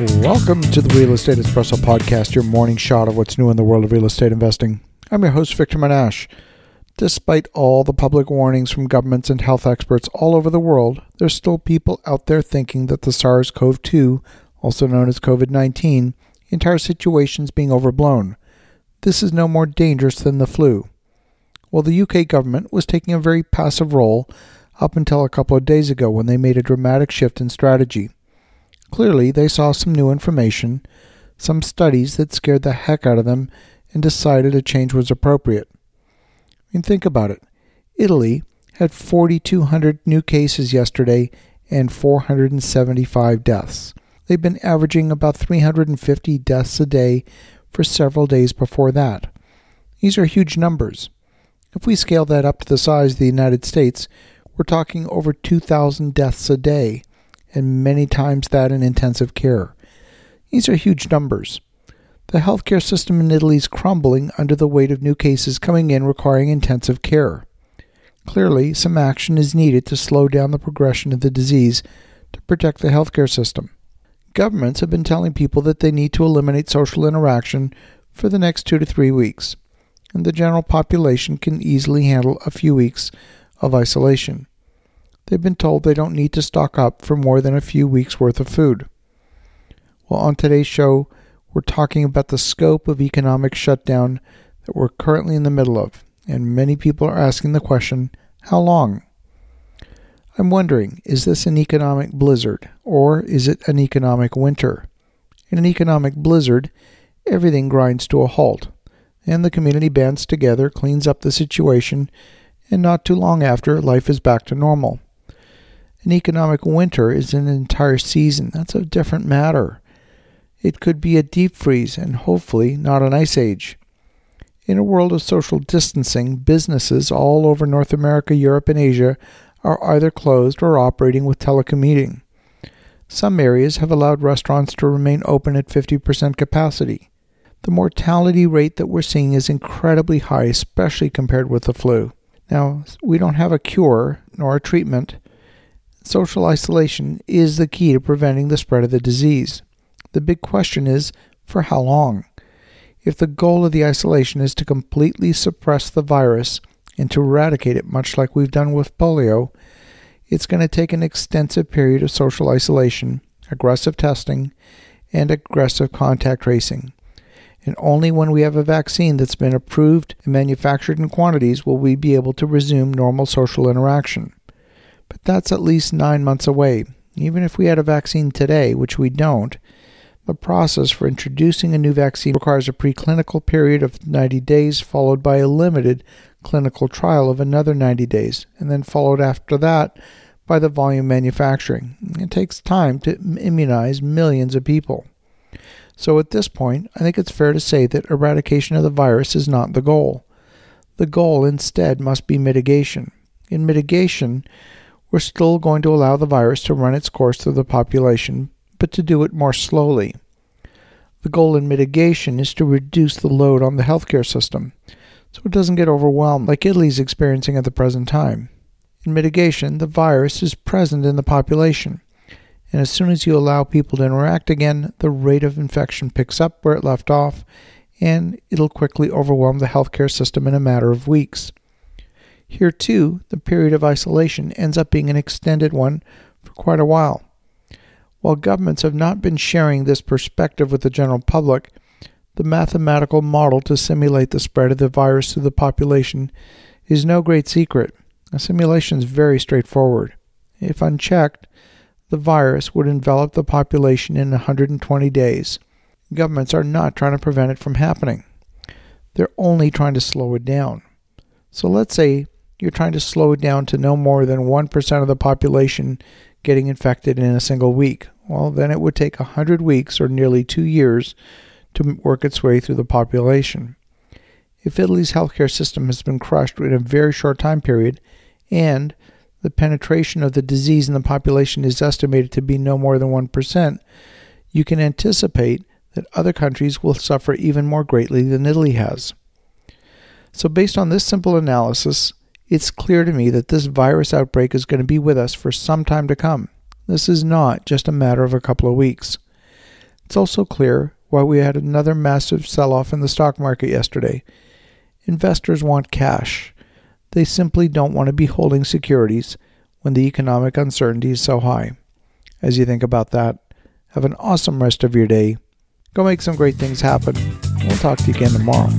Welcome to the Real Estate Espresso Podcast, your morning shot of what's new in the world of real estate investing. I'm your host, Victor Menasce. Despite all the public warnings from governments and health experts all over the world, there's still people out there thinking that the SARS CoV 2, also known as COVID 19, entire situation is being overblown. This is no more dangerous than the flu. Well, the UK government was taking a very passive role up until a couple of days ago when they made a dramatic shift in strategy. Clearly, they saw some new information, some studies that scared the heck out of them, and decided a change was appropriate. I mean, think about it. Italy had 4,200 new cases yesterday and 475 deaths. They've been averaging about 350 deaths a day for several days before that. These are huge numbers. If we scale that up to the size of the United States, we're talking over 2,000 deaths a day and many times that in intensive care. These are huge numbers. The healthcare system in Italy is crumbling under the weight of new cases coming in requiring intensive care. Clearly, some action is needed to slow down the progression of the disease to protect the healthcare system. Governments have been telling people that they need to eliminate social interaction for the next two to three weeks, and the general population can easily handle a few weeks of isolation they've been told they don't need to stock up for more than a few weeks' worth of food. Well, on today's show, we're talking about the scope of economic shutdown that we're currently in the middle of, and many people are asking the question how long? I'm wondering is this an economic blizzard, or is it an economic winter? In an economic blizzard, everything grinds to a halt, and the community bands together, cleans up the situation, and not too long after, life is back to normal. An economic winter is an entire season. That's a different matter. It could be a deep freeze and hopefully not an ice age. In a world of social distancing, businesses all over North America, Europe, and Asia are either closed or operating with telecommuting. Some areas have allowed restaurants to remain open at 50% capacity. The mortality rate that we're seeing is incredibly high, especially compared with the flu. Now, we don't have a cure nor a treatment, Social isolation is the key to preventing the spread of the disease. The big question is for how long? If the goal of the isolation is to completely suppress the virus and to eradicate it, much like we've done with polio, it's going to take an extensive period of social isolation, aggressive testing, and aggressive contact tracing. And only when we have a vaccine that's been approved and manufactured in quantities will we be able to resume normal social interaction but that's at least nine months away. Even if we had a vaccine today, which we don't, the process for introducing a new vaccine requires a preclinical period of 90 days, followed by a limited clinical trial of another 90 days, and then followed after that by the volume manufacturing. It takes time to immunize millions of people. So at this point, I think it's fair to say that eradication of the virus is not the goal. The goal instead must be mitigation. In mitigation, we're still going to allow the virus to run its course through the population, but to do it more slowly. The goal in mitigation is to reduce the load on the healthcare system so it doesn't get overwhelmed like Italy is experiencing at the present time. In mitigation, the virus is present in the population, and as soon as you allow people to interact again, the rate of infection picks up where it left off, and it'll quickly overwhelm the healthcare system in a matter of weeks. Here, too, the period of isolation ends up being an extended one for quite a while. While governments have not been sharing this perspective with the general public, the mathematical model to simulate the spread of the virus to the population is no great secret. A simulation is very straightforward. If unchecked, the virus would envelop the population in 120 days. Governments are not trying to prevent it from happening. They're only trying to slow it down. So let's say you're trying to slow it down to no more than 1% of the population getting infected in a single week. Well, then it would take 100 weeks or nearly two years to work its way through the population. If Italy's healthcare system has been crushed in a very short time period, and the penetration of the disease in the population is estimated to be no more than 1%, you can anticipate that other countries will suffer even more greatly than Italy has. So, based on this simple analysis, it's clear to me that this virus outbreak is going to be with us for some time to come. This is not just a matter of a couple of weeks. It's also clear why we had another massive sell off in the stock market yesterday. Investors want cash. They simply don't want to be holding securities when the economic uncertainty is so high. As you think about that, have an awesome rest of your day. Go make some great things happen. We'll talk to you again tomorrow.